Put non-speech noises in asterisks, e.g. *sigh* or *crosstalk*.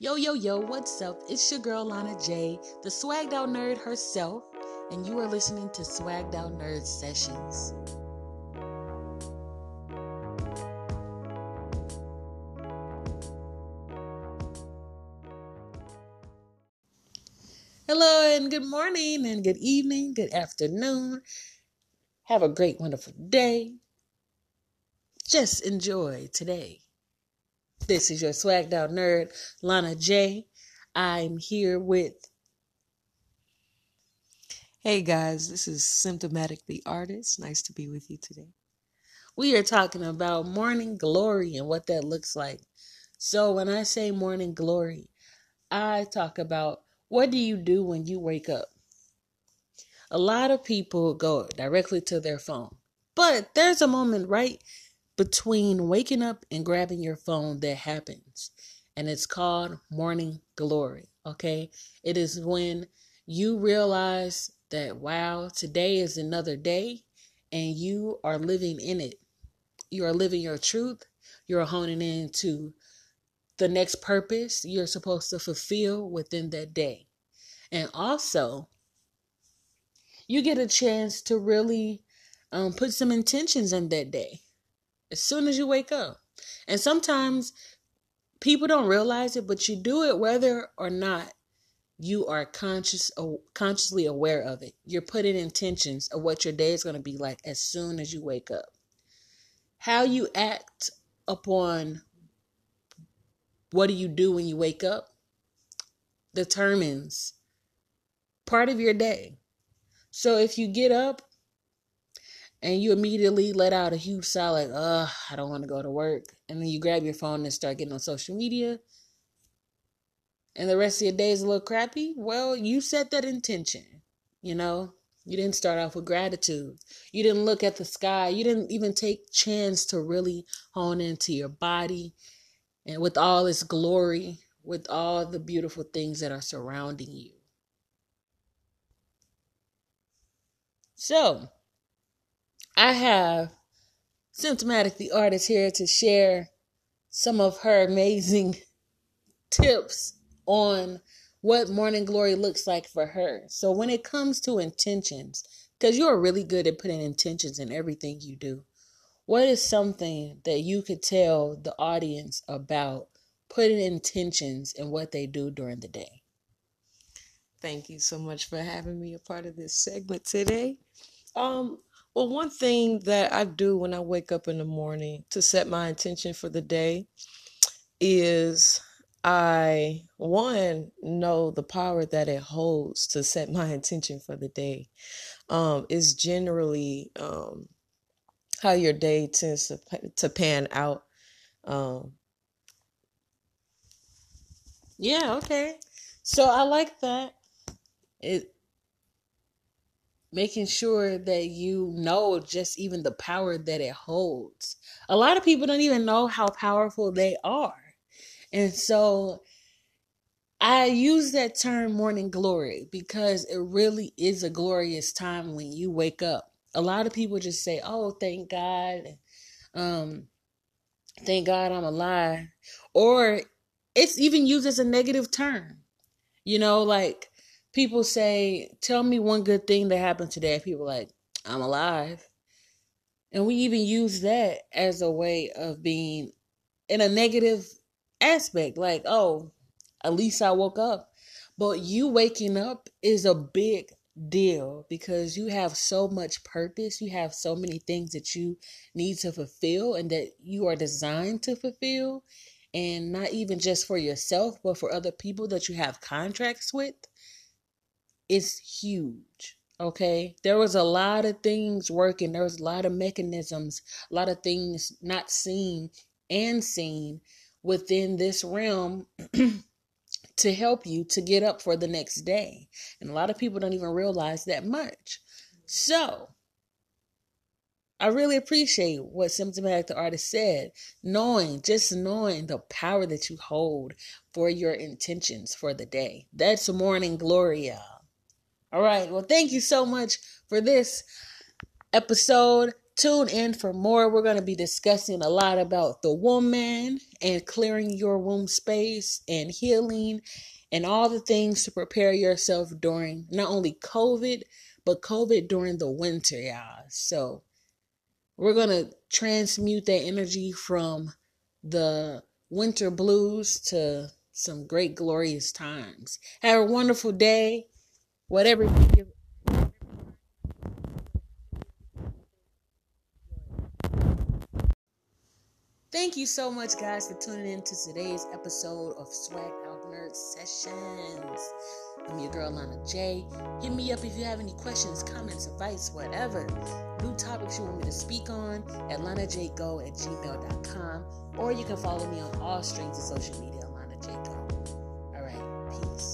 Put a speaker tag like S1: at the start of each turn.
S1: Yo, yo, yo, what's up? It's your girl Lana J, the swagged out nerd herself, and you are listening to Swagged Out Nerd Sessions. Hello, and good morning, and good evening, good afternoon. Have a great, wonderful day. Just enjoy today. This is your swagged out nerd, Lana J. I'm here with.
S2: Hey guys, this is Symptomatic the Artist. Nice to be with you today.
S1: We are talking about morning glory and what that looks like. So, when I say morning glory, I talk about what do you do when you wake up? A lot of people go directly to their phone, but there's a moment right between waking up and grabbing your phone that happens. And it's called morning glory. Okay. It is when you realize that, wow, today is another day and you are living in it. You are living your truth. You're honing into the next purpose you're supposed to fulfill within that day. And also, you get a chance to really um, put some intentions in that day as soon as you wake up. And sometimes people don't realize it, but you do it whether or not you are conscious uh, consciously aware of it. You're putting intentions of what your day is going to be like as soon as you wake up. How you act upon what do you do when you wake up determines part of your day. So if you get up and you immediately let out a huge sigh like, "Ugh, I don't want to go to work," and then you grab your phone and start getting on social media, and the rest of your day is a little crappy. Well, you set that intention, you know. You didn't start off with gratitude. You didn't look at the sky. You didn't even take chance to really hone into your body and with all its glory, with all the beautiful things that are surrounding you. So, I have Symptomatic the artist here to share some of her amazing *laughs* tips on what morning glory looks like for her. So when it comes to intentions, because you're really good at putting intentions in everything you do, what is something that you could tell the audience about putting intentions in what they do during the day?
S2: Thank you so much for having me a part of this segment today. Um, well, one thing that I do when I wake up in the morning to set my intention for the day is I, one, know the power that it holds to set my *laughs* intention for the day. Um, is generally um, how your day tends to, to pan out. Um,
S1: yeah, okay. So I like that. It making sure that you know just even the power that it holds. A lot of people don't even know how powerful they are. And so I use that term morning glory because it really is a glorious time when you wake up. A lot of people just say, "Oh, thank God." Um thank God I'm alive. Or it's even used as a negative term. You know, like people say, Tell me one good thing that happened today. People like, I'm alive. And we even use that as a way of being in a negative aspect, like, oh, at least I woke up. But you waking up is a big deal because you have so much purpose. You have so many things that you need to fulfill and that you are designed to fulfill. And not even just for yourself, but for other people that you have contracts with it's huge. Okay. There was a lot of things working. There was a lot of mechanisms, a lot of things not seen and seen within this realm *clears throat* to help you to get up for the next day. And a lot of people don't even realize that much. So, I really appreciate what Symptomatic the artist said, knowing, just knowing the power that you hold for your intentions for the day. That's morning glory, y'all. All right. Well, thank you so much for this episode. Tune in for more. We're going to be discussing a lot about the woman and clearing your womb space and healing and all the things to prepare yourself during not only COVID, but COVID during the winter, y'all. So we're going to transmute that energy from the winter blues to some great, glorious times. Have a wonderful day. Whatever you give Thank you so much, guys, for tuning in to today's episode of Swag Out Nerd Sessions. I'm your girl, Lana J. Hit me up if you have any questions, comments, advice, whatever. New topics you want me to speak on at lanajgo at gmail.com. Or you can follow me on all streams of social media, Lana J. Go. All right, peace.